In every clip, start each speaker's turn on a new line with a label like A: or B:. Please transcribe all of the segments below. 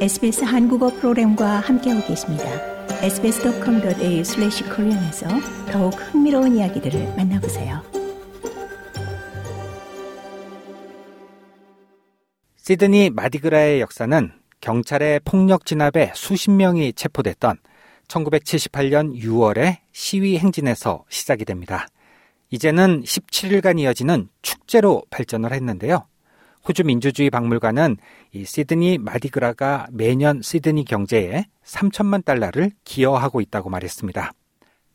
A: SBS 한국어 프로그램과 함께하고 계십니다. sbs.com.au/korean에서 더욱 흥미로운 이야기들을 만나보세요.
B: 시드니 마디그라의 역사는 경찰의 폭력 진압에 수십 명이 체포됐던 1978년 6월의 시위 행진에서 시작이 됩니다. 이제는 17일간 이어지는 축제로 발전을 했는데요. 호주 민주주의 박물관은 이 시드니 마디그라가 매년 시드니 경제에 3천만 달러를 기여하고 있다고 말했습니다.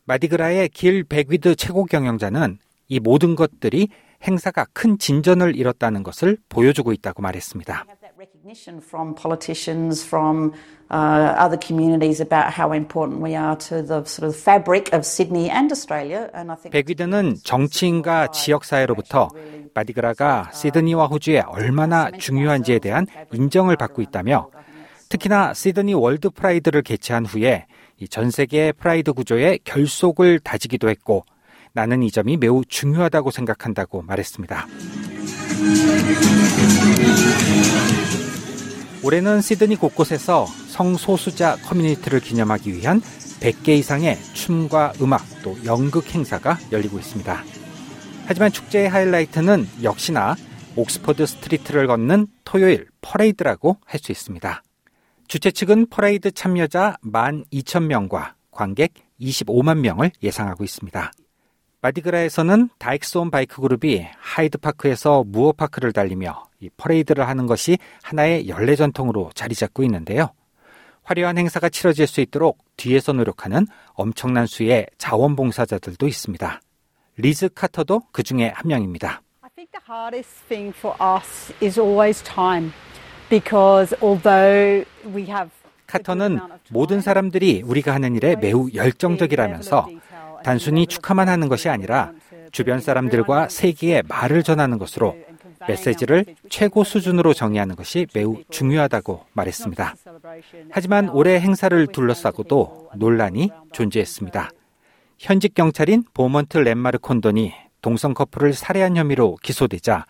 B: 마디그라의 길 백위드 최고 경영자는 이 모든 것들이 행사가 큰 진전을 이뤘다는 것을 보여주고 있다고 말했습니다. 어, 백위드는 정치인과 지역 사회로부터 마디그라가 시드니와 호주에 얼마나 중요한지에 대한 인정을 받고 있다며 특히나 시드니 월드 프라이드를 개최한 후에 전 세계 프라이드 구조의 결속을 다지기도 했고 나는 이 점이 매우 중요하다고 생각한다고 말했습니다. 올해는 시드니 곳곳에서 성소수자 커뮤니티를 기념하기 위한 100개 이상의 춤과 음악 또 연극 행사가 열리고 있습니다. 하지만 축제의 하이라이트는 역시나 옥스퍼드 스트리트를 걷는 토요일 퍼레이드라고 할 수 있습니다. 주최 측은 퍼레이드 참여자 12,000명과 관객 25만 명을 예상하고 있습니다. 마디그라에서는 Dykes on Bike 그룹이 하이드파크에서 무어파크를 달리며 이 퍼레이드를 하는 것이 하나의 연례 전통으로 자리 잡고 있는데요. 화려한 행사가 치러질 수 있도록 뒤에서 노력하는 엄청난 수의 자원봉사자들도 있습니다. 리즈 카터도 그 중에 한 명입니다. I think the hardest thing for us is always time. Because although we have 카터는 모든 사람들이 우리가 하는 일에 매우 열정적이라면서 단순히 축하만 하는 것이 아니라 주변 사람들과 세계에 말을 전하는 것으로 메시지를 최고 수준으로 정의하는 것이 매우 중요하다고 말했습니다. 하지만 올해 행사를 둘러싸고도 논란이 존재했습니다. 현직 경찰인 보먼트 렌마르 콘돈이 동성 커플을 살해한 혐의로 기소되자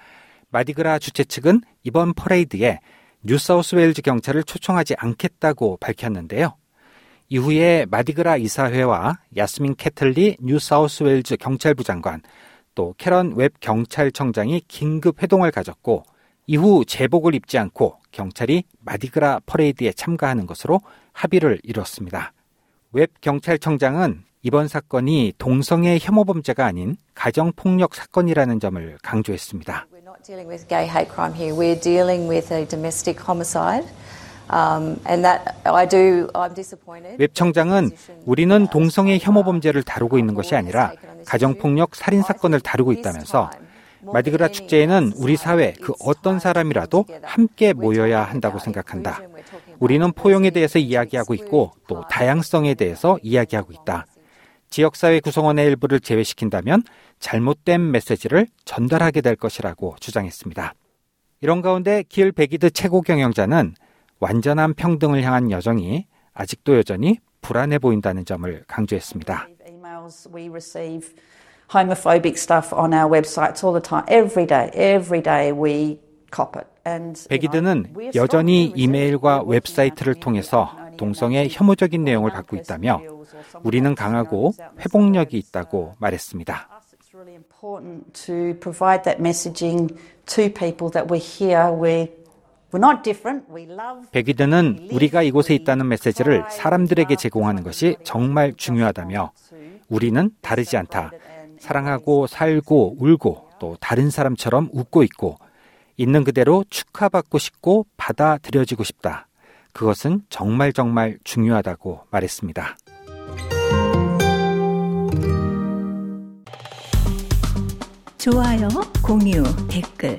B: 마디그라 주최 측은 이번 퍼레이드에 뉴사우스웨일즈 경찰을 초청하지 않겠다고 밝혔는데요. 이후에 마디그라 이사회와 야스민 캐틀리 뉴사우스웨일즈 경찰부 장관 또 캐런 웹 경찰청장이 긴급 회동을 가졌고 이후 제복을 입지 않고 경찰이 마디그라 퍼레이드에 참가하는 것으로 합의를 이뤘습니다. 웹 경찰청장은 이번 사건이 동성애 혐오 범죄가 아닌 가정 폭력 사건이라는 점을 강조했습니다. 음, 웹 청장은 우리는 동성애 혐오 범죄를 다루고 있는 것이 아니라 가정폭력 살인 사건을 다루고 있다면서 마디그라 축제에는 우리 사회 그 어떤 사람이라도 함께 모여야 한다고 생각한다. 우리는 포용에 대해서 이야기하고 있고 또 다양성에 대해서 이야기하고 있다. 지역사회 구성원의 일부를 제외시킨다면 잘못된 메시지를 전달하게 될 것이라고 주장했습니다. 이런 가운데 길 베기드 최고 경영자는 완전한 평등을 향한 여정이 아직도 여전히 불안해 보인다는 점을 강조했습니다. 베기드는 여전히 이메일과 웹사이트를 통해서 동성애 혐오적인 내용을 받고 있다며 우리는 강하고 회복력이 있다고 말했습니다. 베기드는 우리가 이곳에 있다는 메시지를 사람들에게 제공하는 것이 정말 중요하다며 우리는 다르지 않다. 사랑하고 살고 울고 또 다른 사람처럼 웃고 있고 있는 그대로 축하받고 싶고 받아들여지고 싶다. 그것은 정말 정말 중요하다고 말했습니다.
A: 좋아요, 공유, 댓글,